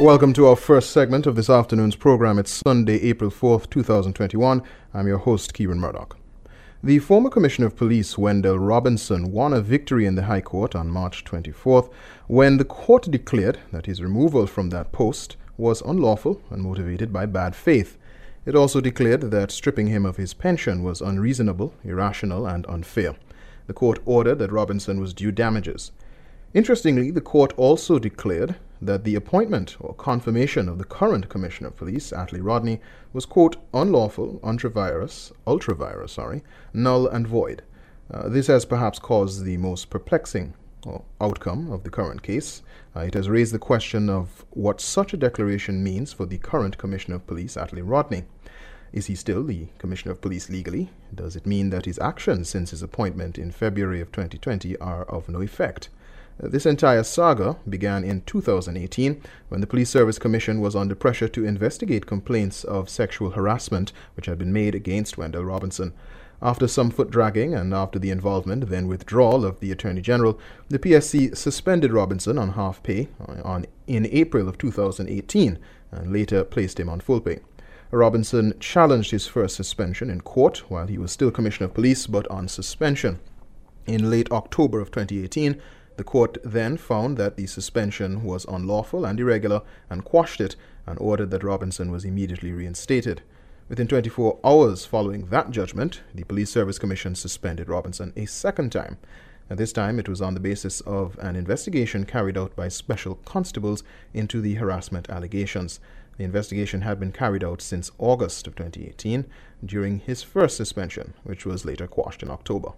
Welcome to our first segment of this afternoon's program. It's Sunday, April 4th, 2021. I'm your host, Kieron Murdoch. The former Commissioner of Police, Wendel Robinson, won a victory in the High Court on March 24th when the court declared that his removal from that post was unlawful and motivated by bad faith. It also declared that stripping him of his pension was unreasonable, irrational, and unfair. The court ordered that Robinson was due damages. Interestingly, the court also declared that the appointment or confirmation of the current Commissioner of Police, Atlee Rodney, was, quote, unlawful, ultra-vires, ultra-vires, sorry, null and void. Uh, this has perhaps caused the most perplexing outcome of the current case. Uh, it has raised the question of what such a declaration means for the current Commissioner of Police, Atlee Rodney. Is he still the Commissioner of Police legally? Does it mean that his actions since his appointment in February of 2020 are of no effect? This entire saga began in 2018 when the Police Service Commission was under pressure to investigate complaints of sexual harassment which had been made against Wendel Robinson. After some foot dragging and after the involvement, then withdrawal of the Attorney General, the PSC suspended Robinson on half pay on, in April of 2018 and later placed him on full pay. Robinson challenged his first suspension in court while he was still Commissioner of Police but on suspension. In late October of 2018, the court then found that the suspension was unlawful and irregular and quashed it and ordered that Robinson was immediately reinstated. Within 24 hours following that judgment, the Police Service Commission suspended Robinson a second time. At this time, it was on the basis of an investigation carried out by special constables into the harassment allegations. The investigation had been carried out since August of 2018 during his first suspension, which was later quashed in October.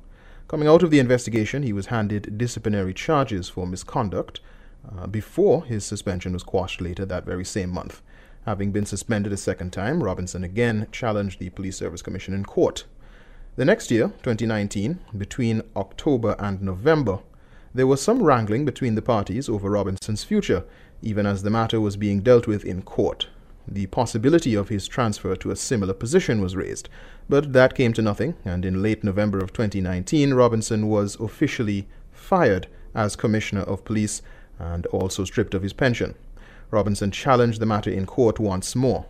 Coming out of the investigation, he was handed disciplinary charges for misconduct uh, before his suspension was quashed later that very same month. Having been suspended a second time, Robinson again challenged the Police Service Commission in court. The next year, 2019, between October and November, there was some wrangling between the parties over Robinson's future, even as the matter was being dealt with in court. The possibility of his transfer to a similar position was raised, but that came to nothing, and in late November of 2019, Robinson was officially fired as Commissioner of Police and also stripped of his pension. Robinson challenged the matter in court once more.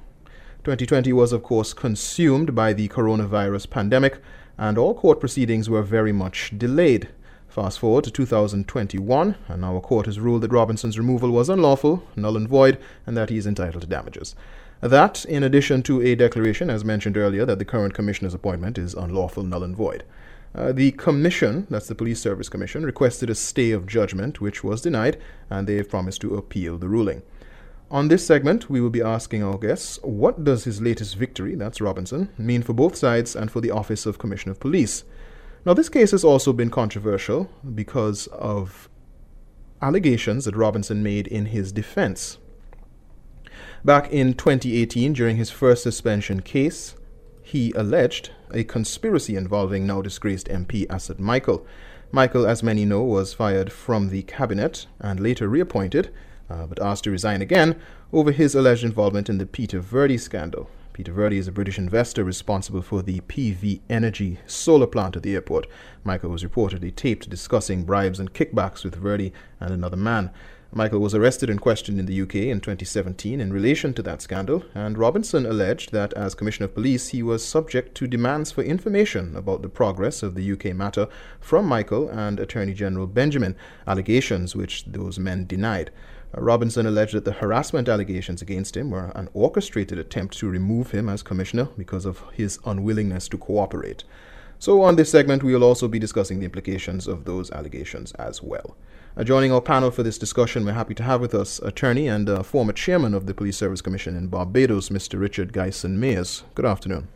2020 was, of course, consumed by the coronavirus pandemic, and all court proceedings were very much delayed. Fast forward to 2021, and our court has ruled that Robinson's removal was unlawful, null and void, and that he is entitled to damages. That, in addition to a declaration, as mentioned earlier, that the current commissioner's appointment is unlawful, null and void. Uh, the commission, that's the Police Service Commission, requested a stay of judgment, which was denied, and they promised to appeal the ruling. On this segment, we will be asking our guests what does his latest victory, that's Robinson, mean for both sides and for the Office of Commissioner of Police? Now, this case has also been controversial because of allegations that Robinson made in his defense. Back in 2018, during his first suspension case, he alleged a conspiracy involving now disgraced MP Asot Michael. Michael, as many know, was fired from the cabinet and later reappointed, uh, but asked to resign again over his alleged involvement in the Peter Virdee scandal. Peter Virdee is a British investor responsible for the PV Energy solar plant at the airport. Michael was reportedly taped discussing bribes and kickbacks with Virdee and another man. Michael was arrested and questioned in the UK in 2017 in relation to that scandal, and Robinson alleged that as Commissioner of Police he was subject to demands for information about the progress of the UK matter from Michael and Attorney General Benjamin, allegations which those men denied. Robinson alleged that the harassment allegations against him were an orchestrated attempt to remove him as commissioner because of his unwillingness to cooperate. So, on this segment, we will also be discussing the implications of those allegations as well. Uh, joining our panel for this discussion, we're happy to have with us attorney and uh, former chairman of the Police Service Commission in Barbados, Mr. Richard Guyson Mayers. Good afternoon.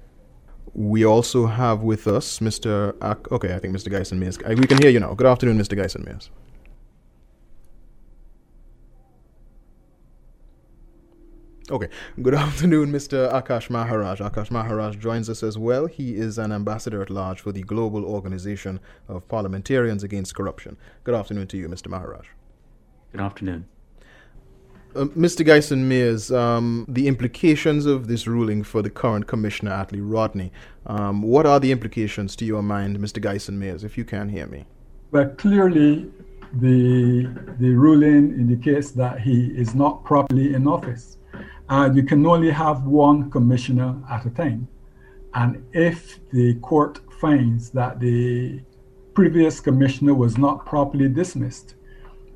We also have with us Mr. Ak- okay, I think Mr. Guyson Mayers. We can hear you now. Good afternoon, Mr. Guyson Mayers. Okay. Good afternoon, Mr. Akaash Maharaj. Akaash Maharaj joins us as well. He is an ambassador at large for the Global Organization of Parliamentarians Against Corruption. Good afternoon to you, Mr. Maharaj. Good afternoon. Uh, Mr. Guyson Mayers, um, the implications of this ruling for the current Commissioner Atlee Rodney. Um, what are the implications to your mind, Mr. Guyson Mayers, if you can hear me? Well, clearly, the, the ruling indicates that he is not properly in office. Uh, you can only have one commissioner at a time. And if the court finds that the previous commissioner was not properly dismissed,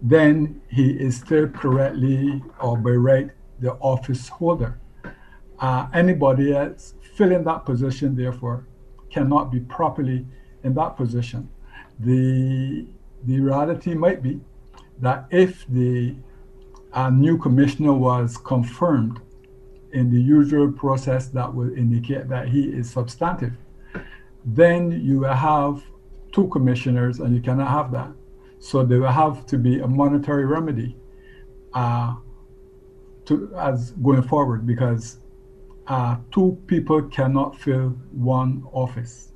then he is still correctly or by right the office holder. Uh, anybody else filling that position, therefore, cannot be properly in that position. The, the reality might be that if the uh, new commissioner was confirmed in the usual process that will indicate that he is substantive, then you will have two commissioners and you cannot have that. So there will have to be a monetary remedy uh, to, as going forward because uh, two people cannot fill one office.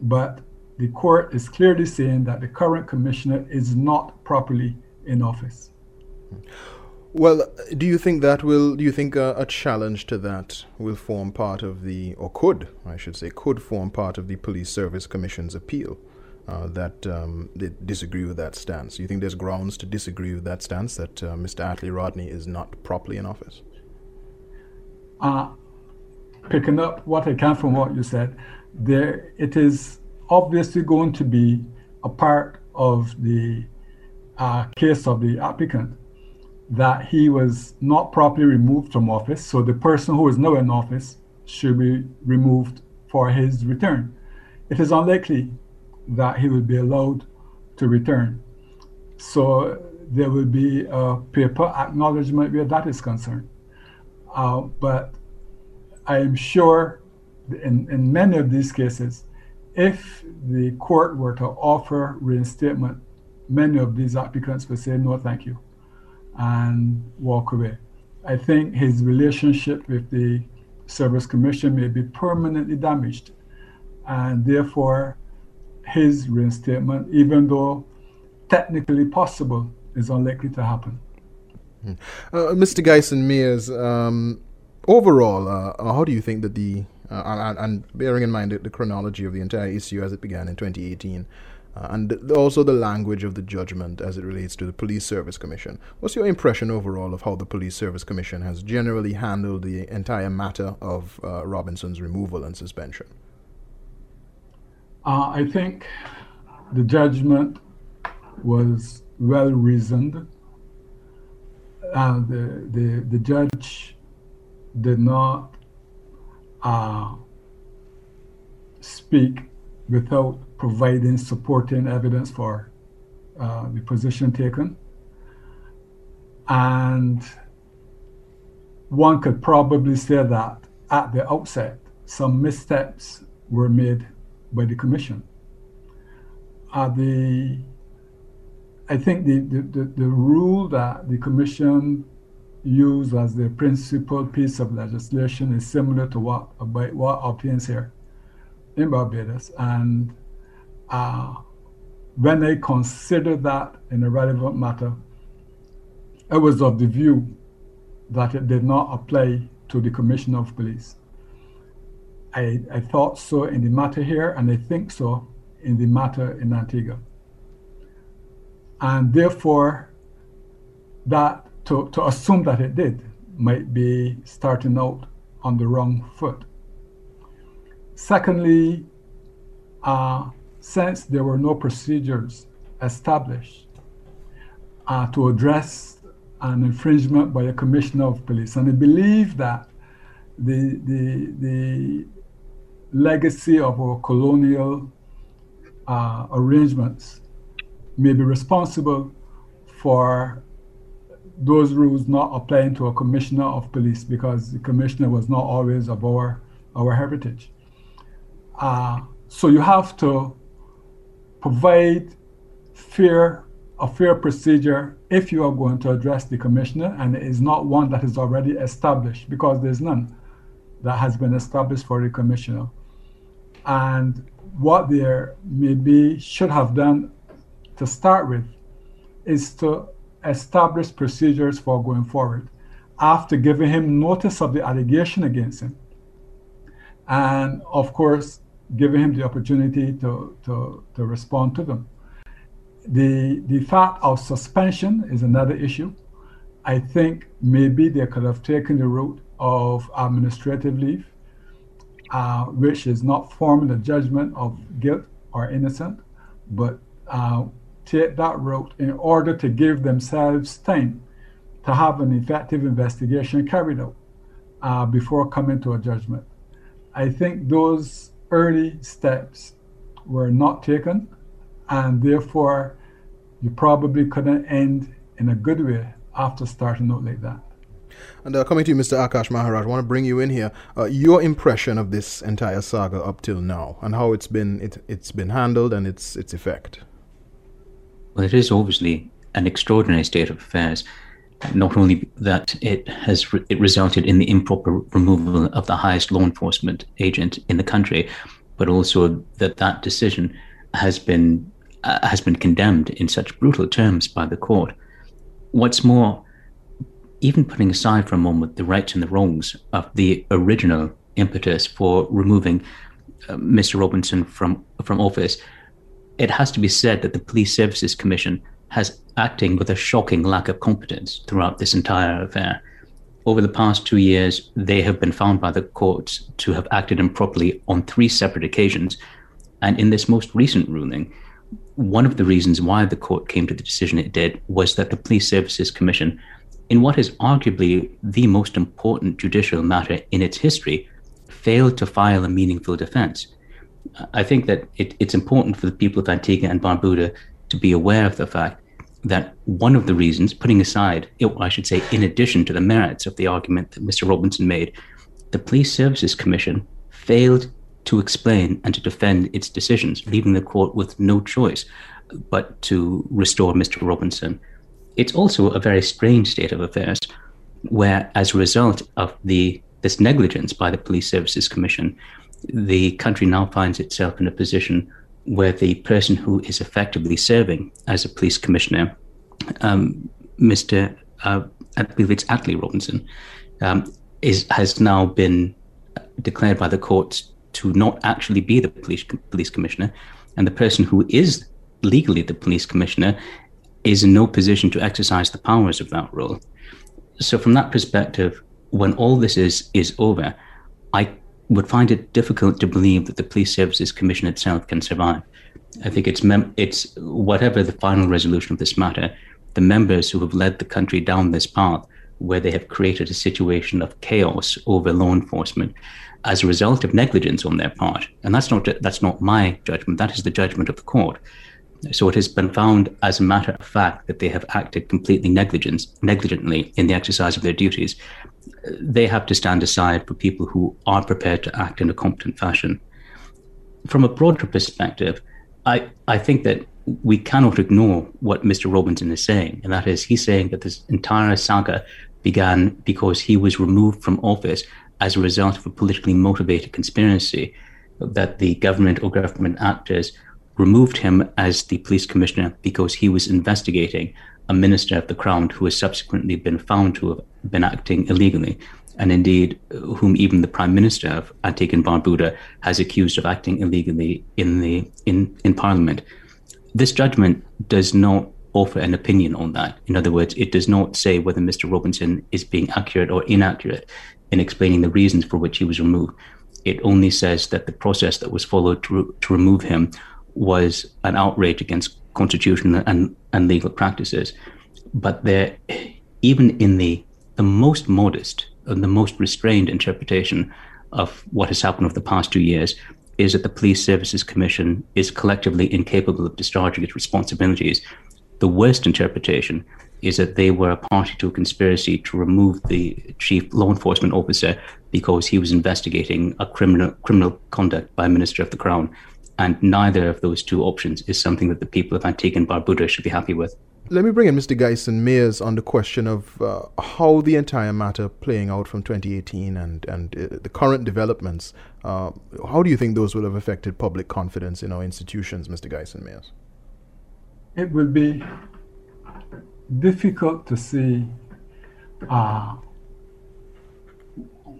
But the court is clearly saying that the current commissioner is not properly in office. Well, do you think that will, do you think a, a, challenge to that will form part of the, or could, I should say, could form part of the Police Service Commission's appeal? Uh, that um, they disagree with that stance. Do you think there's grounds to disagree with that stance that uh, Mr. Atlee Rodney is not properly in office? Uh, picking up what I can from what you said, there it is obviously going to be a part of the uh, case of the applicant that he was not properly removed from office. So the person who is now in office should be removed for his return. It is unlikely that he will be allowed to return. So there will be a paper acknowledgement where that is concerned. Uh, but I am sure in, in many of these cases, if the court were to offer reinstatement, many of these applicants would say, no, thank you and walk away. I think his relationship with the Service Commission may be permanently damaged, and therefore his reinstatement, even though technically possible, is unlikely to happen. Hmm. Uh, Mr. Guyson Mayers, um, overall, uh, how do you think that the, uh, and, and, bearing in mind the chronology of the entire issue as it began in 2018, uh, and also the language of the judgment as it relates to the Police Service Commission. What's your impression overall of how the Police Service Commission has generally handled the entire matter of uh, Robinson's removal and suspension? Uh, I think the judgment was well reasoned. Uh, the, the, the judge did not uh, speak without providing supporting evidence for uh, the position taken. And one could probably say that at the outset, some missteps were made by the commission. Uh, the, I think the, the, the, the rule that the commission used as the principal piece of legislation is similar to what, what obtains here in Barbados. And uh, when they considered that in a relevant matter, it was of the view that it did not apply to the Commissioner of Police. I, I thought so in the matter here, and I think so in the matter in Antigua. And therefore, that to, to assume that it did might be starting out on the wrong foot. Secondly, uh, since there were no procedures established uh, to address an infringement by a commissioner of police, and I believe that the, the, the legacy of our colonial uh, arrangements may be responsible for those rules not applying to a commissioner of police because the commissioner was not always of our, our heritage. Uh, so you have to provide fair a fair procedure if you are going to address the commissioner, and it is not one that is already established because there's none that has been established for the commissioner. And what there maybe should have done to start with is to establish procedures for going forward after giving him notice of the allegation against him. And of course, giving him the opportunity to, to, to respond to them. the the fact of suspension is another issue. I think maybe they could have taken the route of administrative leave, uh, which is not forming a judgment of guilt or innocent, but uh, take that route in order to give themselves time to have an effective investigation carried out uh, before coming to a judgment. I think those early steps were not taken, and therefore you probably couldn't end in a good way after starting out like that. And uh, coming to you, Mr. Akaash Maharaj, I want to bring you in here. Uh, your impression of this entire saga up till now, and how it's been it, it's been handled and its its effect. Well, it is obviously an extraordinary state of affairs. Not only that it has re- it resulted in the improper removal of the highest law enforcement agent in the country, but also that that decision has been uh, has been condemned in such brutal terms by the court. What's more, even putting aside for a moment the rights and the wrongs of the original impetus for removing uh, Mr. Robinson from from office, it has to be said that the Police Services Commission has acting with a shocking lack of competence throughout this entire affair. Over the past two years, they have been found by the courts to have acted improperly on three separate occasions. And in this most recent ruling, one of the reasons why the court came to the decision it did was that the Police Services Commission, in what is arguably the most important judicial matter in its history, failed to file a meaningful defense. I think that it, it's important for the people of Antigua and Barbuda to be aware of the fact that one of the reasons, putting aside, I should say, in addition to the merits of the argument that Mr. Robinson made, the Police Services Commission failed to explain and to defend its decisions, leaving the court with no choice but to restore Mr. Robinson. It's also a very strange state of affairs where, as a result of the this negligence by the Police Services Commission, the country now finds itself in a position where the person who is effectively serving as a police commissioner, um, Mr. Uh, I believe it's Atlee Robinson, um, is has now been declared by the courts to not actually be the police police commissioner, and the person who is legally the police commissioner is in no position to exercise the powers of that role. So, from that perspective, when all this is is over, I would find it difficult to believe that the Police Services Commission itself can survive. I think it's mem- it's whatever the final resolution of this matter, the members who have led the country down this path, where they have created a situation of chaos over law enforcement, as a result of negligence on their part, and that's not that's not my judgment. That is the judgment of the court. So it has been found as a matter of fact that they have acted completely negligence, negligently in the exercise of their duties. They have to stand aside for people who are prepared to act in a competent fashion. From a broader perspective, I, I think that we cannot ignore what Mr. Robinson is saying, and that is he's saying that this entire saga began because he was removed from office as a result of a politically motivated conspiracy that the government or government actors removed him as the police commissioner because he was investigating a minister of the crown who has subsequently been found to have been acting illegally, and indeed whom even the prime minister of Antigua and Barbuda has accused of acting illegally in the in, in parliament. This judgment does not offer an opinion on that. In other words, it does not say whether Mr. Robinson is being accurate or inaccurate in explaining the reasons for which he was removed. It only says that the process that was followed to, to remove him was an outrage against constitutional and, and legal practices. But there, even in the, the most modest and the most restrained interpretation of what has happened over the past two years, is that the Police Services Commission is collectively incapable of discharging its responsibilities. The worst interpretation is that they were a party to a conspiracy to remove the chief law enforcement officer because he was investigating a criminal criminal conduct by a minister of the crown. And neither of those two options is something that the people of Antigua and Barbuda should be happy with. Let me bring in Mr. Guyson Mayers on the question of uh, how the entire matter playing out from 2018 and, and uh, the current developments. Uh, how do you think those will have affected public confidence in our institutions, Mr. Guyson Mayers? It will be difficult to see uh,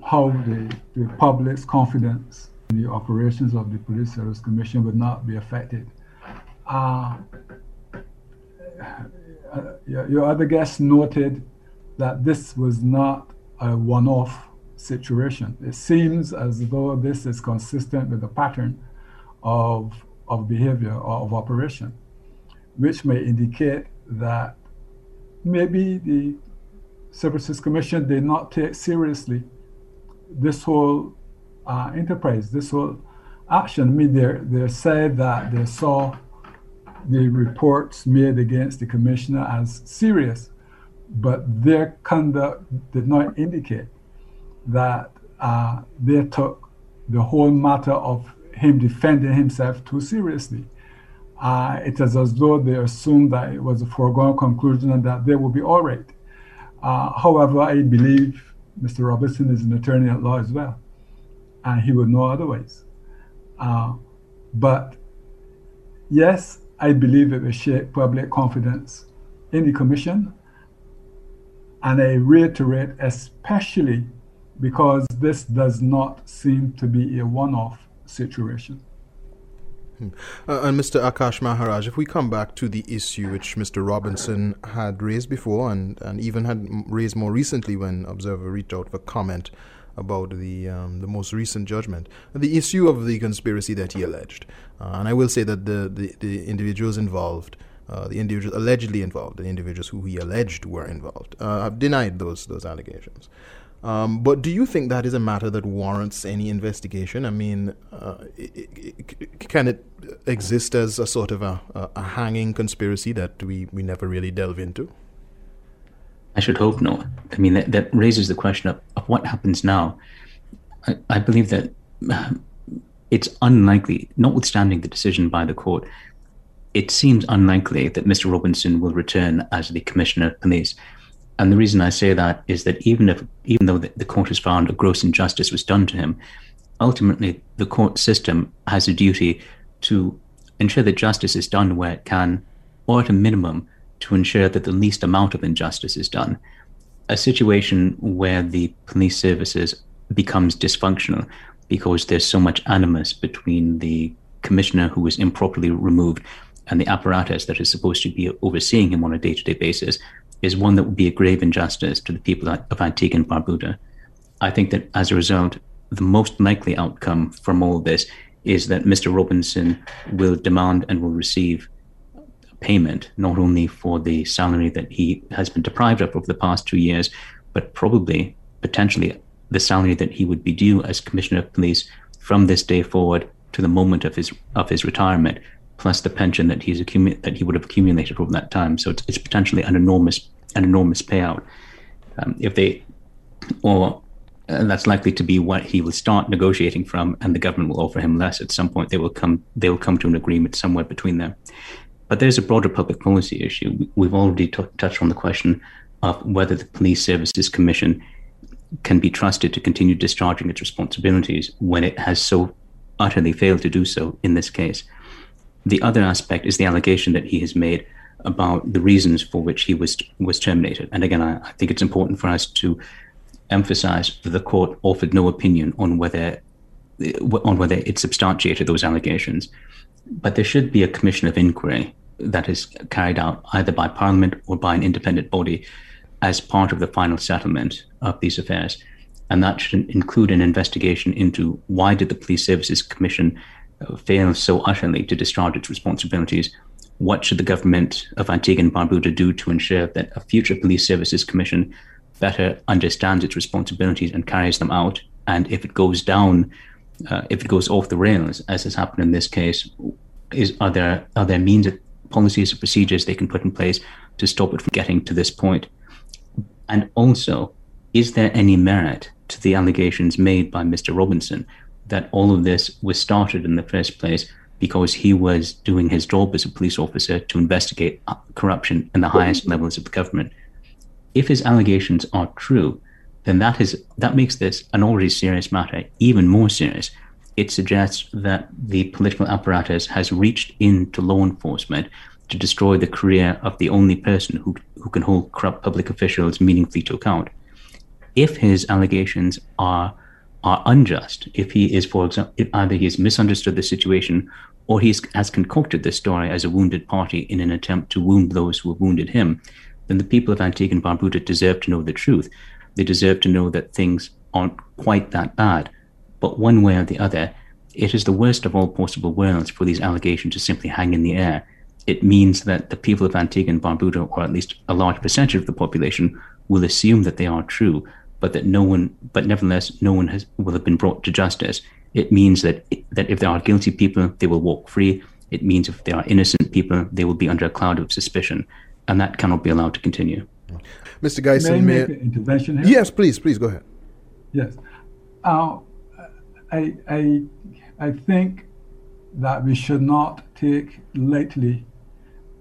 how the, the public's confidence in the operations of the Police Service Commission would not be affected. Uh, your other guest noted that this was not a one-off situation. It seems as though this is consistent with the pattern of, of behavior or of operation, which may indicate that maybe the Services Commission did not take seriously this whole uh, enterprise, this whole action. I mean, they they said that they saw the reports made against the commissioner as serious, but their conduct did not indicate that uh, they took the whole matter of him defending himself too seriously. Uh, it is as though they assumed that it was a foregone conclusion and that they would be all right. Uh, however, I believe Mr. Robertson is an attorney at law as well, and he would know otherwise. Uh, but yes, I believe it will shake public confidence in the commission. And I reiterate, especially because this does not seem to be a one off situation. Hmm. Uh, and Mr. Akaash Maharaj, if we come back to the issue which Mr. Robinson had raised before and, and even had raised more recently when Observer reached out for comment about the um, the most recent judgment, the issue of the conspiracy that he alleged. Uh, and I will say that the, the, the individuals involved, uh, the individuals allegedly involved, the individuals who he alleged were involved, uh, have denied those those allegations. Um, but do you think that is a matter that warrants any investigation? I mean, uh, it, it, can it exist as a sort of a, a, hanging conspiracy that we, we never really delve into? I should hope not. I mean, that, that raises the question of, of what happens now. I, I believe that it's unlikely, notwithstanding the decision by the court, it seems unlikely that Mr. Robinson will return as the Commissioner of Police. And the reason I say that is that even if, even though the court has found a gross injustice was done to him, ultimately the court system has a duty to ensure that justice is done where it can, or at a minimum, to ensure that the least amount of injustice is done. A situation where the police services becomes dysfunctional because there's so much animus between the commissioner who was improperly removed and the apparatus that is supposed to be overseeing him on a day-to-day basis is one that would be a grave injustice to the people of Antigua and Barbuda. I think that as a result, the most likely outcome from all this is that Mr. Robinson will demand and will receive payment, not only for the salary that he has been deprived of over the past two years, but probably potentially the salary that he would be due as Commissioner of Police from this day forward to the moment of his of his retirement, plus the pension that he's accumu- that he would have accumulated over that time. So it's, it's potentially an enormous an enormous payout. Um, if they, or uh, that's likely to be what he will start negotiating from, and the government will offer him less at some point. They will come. They will come to an agreement somewhere between them. But there's a broader public policy issue. We've already t- touched on the question of whether the Police Services Commission can be trusted to continue discharging its responsibilities when it has so utterly failed to do so in this case. The other aspect is the allegation that he has made about the reasons for which he was was terminated. And again, I, I think it's important for us to emphasize that the court offered no opinion on whether on whether it substantiated those allegations. But there should be a commission of inquiry that is carried out either by Parliament or by an independent body as part of the final settlement of these affairs. And that should include an investigation into why did the Police Services Commission uh, fail so utterly to discharge its responsibilities what should the government of Antigua and Barbuda do to ensure that a future police services commission better understands its responsibilities and carries them out? And if it goes down, uh, if it goes off the rails, as has happened in this case, is are there are there means, policies, or procedures they can put in place to stop it from getting to this point? And also, is there any merit to the allegations made by Mr. Robinson that all of this was started in the first place because he was doing his job as a police officer to investigate corruption in the highest levels of the government. If his allegations are true, then that is that makes this an already serious matter even more serious. It suggests that the political apparatus has reached into law enforcement to destroy the career of the only person who, who can hold corrupt public officials meaningfully to account. If his allegations are are unjust, if he is, for example, either he has misunderstood the situation or he has concocted this story as a wounded party in an attempt to wound those who have wounded him, then the people of Antigua and Barbuda deserve to know the truth. They deserve to know that things aren't quite that bad. But one way or the other, it is the worst of all possible worlds for these allegations to simply hang in the air. It means that the people of Antigua and Barbuda, or at least a large percentage of the population, will assume that they are true, but that no one, but nevertheless, no one has will have been brought to justice. It means that that if there are guilty people, they will walk free. It means if there are innocent people, they will be under a cloud of suspicion, and that cannot be allowed to continue. Mr. Guyson, may an intervention here? Yes, please, please go ahead. Yes, uh, I, I, I think that we should not take lightly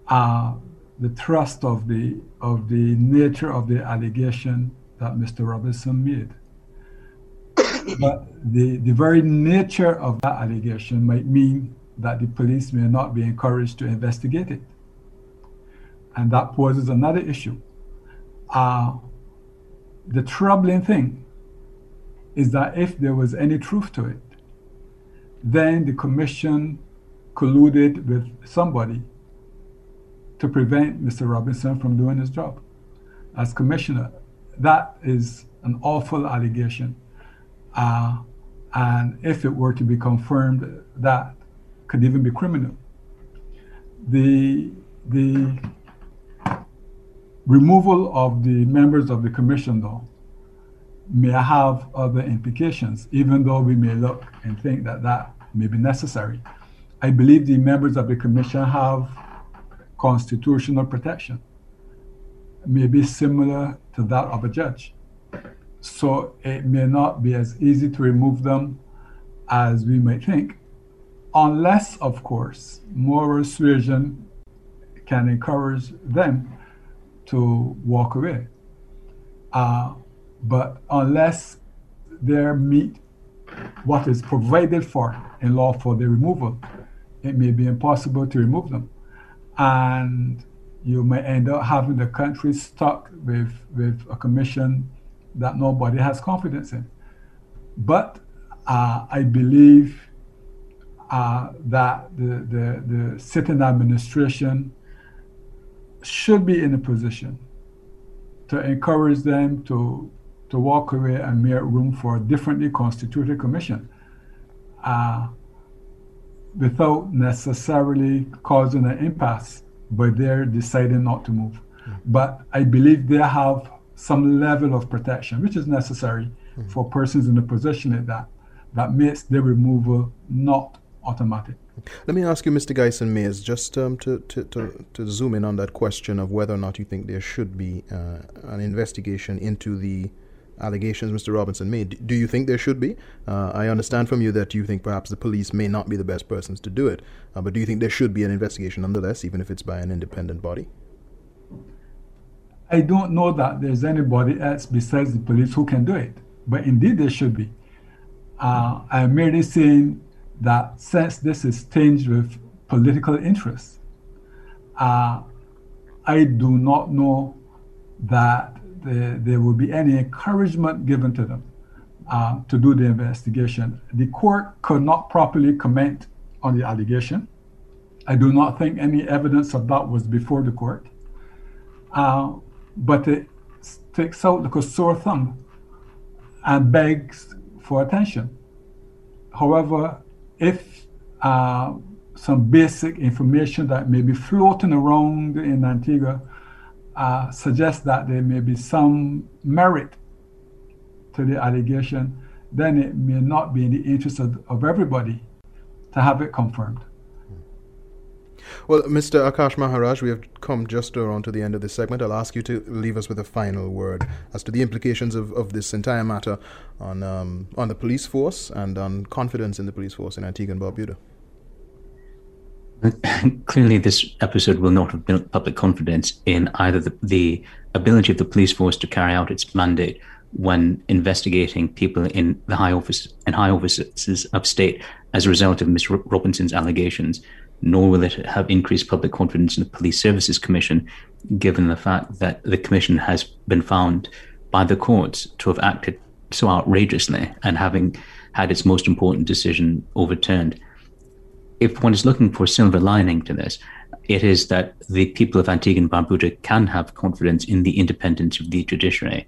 uh, the thrust of the of the nature of the allegation that Mr. Robinson made. but the, the very nature of that allegation might mean that the police may not be encouraged to investigate it. And that poses another issue. Uh, the troubling thing is that if there was any truth to it, then the commission colluded with somebody to prevent Mr. Robinson from doing his job as commissioner. That is an awful allegation. Uh, and if it were to be confirmed, that could even be criminal. The, the removal of the members of the commission, though, may have other implications, even though we may look and think that that may be necessary. I believe the members of the commission have constitutional protection, maybe similar to that of a judge. So it may not be as easy to remove them as we might think, unless, of course, moral suasion can encourage them to walk away. Uh, but unless they meet what is provided for in law for the removal, it may be impossible to remove them. And you may end up having the country stuck with, with a commission that nobody has confidence in. But uh, I believe uh, that the, the, the sitting administration should be in a position to encourage them to to walk away and make room for a differently constituted commission uh, without necessarily causing an impasse by their deciding not to move. Mm. But I believe they have some level of protection, which is necessary mm. for persons in a position like that, that makes their removal not automatic. Let me ask you, Mr. Guyson Mayers, just um, to, to, to, to, zoom in on that question of whether or not you think there should be uh, an investigation into the allegations Mr. Robinson made. Do you think there should be? Uh, I understand from you that you think perhaps the police may not be the best persons to do it, uh, but do you think there should be an investigation nonetheless, even if it's by an independent body? I don't know that there's anybody else besides the police who can do it, but indeed there should be. Uh, I'm merely saying that since this is tinged with political interest, uh, I do not know that the, there will be any encouragement given to them uh, to do the investigation. The court could not properly comment on the allegation. I do not think any evidence of that was before the court. Uh, but it sticks out like a sore thumb and begs for attention. However, if uh, some basic information that may be floating around in Antigua uh, suggests that there may be some merit to the allegation, then it may not be in the interest of, of everybody to have it confirmed. Well, Mr. Akaash Maharaj, we have come just around to the end of this segment. I'll ask you to leave us with a final word as to the implications of, of this entire matter on um, on the police force and on confidence in the police force in Antigua and Barbuda. Clearly, this episode will not have built public confidence in either the, the ability of the police force to carry out its mandate when investigating people in the high office and high offices of state as a result of Ms. Robinson's allegations, nor will it have increased public confidence in the Police Services Commission, given the fact that the commission has been found by the courts to have acted so outrageously and having had its most important decision overturned if one is looking for a silver lining to this, it is that the people of Antigua and Barbuda can have confidence in the independence of the judiciary.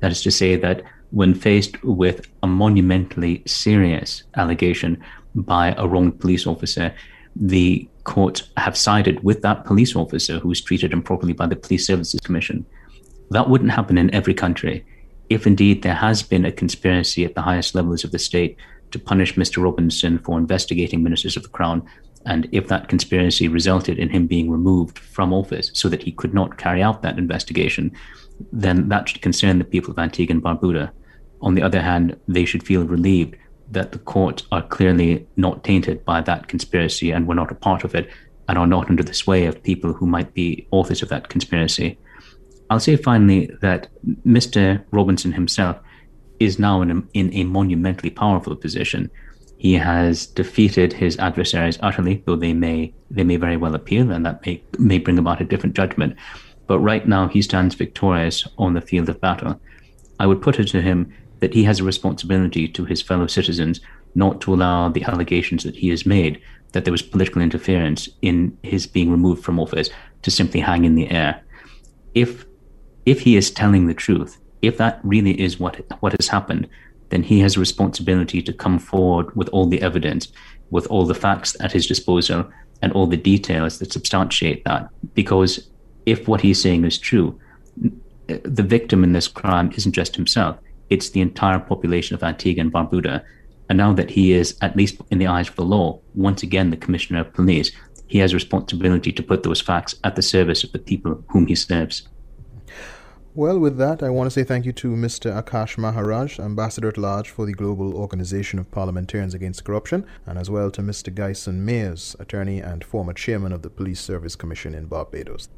That is to say, that when faced with a monumentally serious allegation by a wronged police officer, the court have sided with that police officer who was treated improperly by the Police Services Commission. That wouldn't happen in every country. If indeed there has been a conspiracy at the highest levels of the state to punish Mr. Robinson for investigating ministers of the Crown, and if that conspiracy resulted in him being removed from office so that he could not carry out that investigation, then that should concern the people of Antigua and Barbuda. On the other hand, they should feel relieved that the courts are clearly not tainted by that conspiracy and were not a part of it and are not under the sway of people who might be authors of that conspiracy. I'll say finally that Mr. Robinson himself is now in a, in a monumentally powerful position. He has defeated his adversaries utterly, though they may they may very well appeal, and that may may bring about a different judgment. But right now, he stands victorious on the field of battle. I would put it to him that he has a responsibility to his fellow citizens not to allow the allegations that he has made that there was political interference in his being removed from office to simply hang in the air. If if he is telling the truth, if that really is what what has happened, then he has a responsibility to come forward with all the evidence, with all the facts at his disposal, and all the details that substantiate that. Because if what he's saying is true, the victim in this crime isn't just himself; it's the entire population of Antigua and Barbuda. And now that he is, at least in the eyes of the law, once again the commissioner of police, he has responsibility to put those facts at the service of the people whom he serves. Well, with that, I want to say thank you to Mr. Akaash Maharaj, Ambassador at Large for the Global Organization of Parliamentarians Against Corruption, and as well to Mr. Guyson Mayers, attorney and former chairman of the Police Service Commission in Barbados.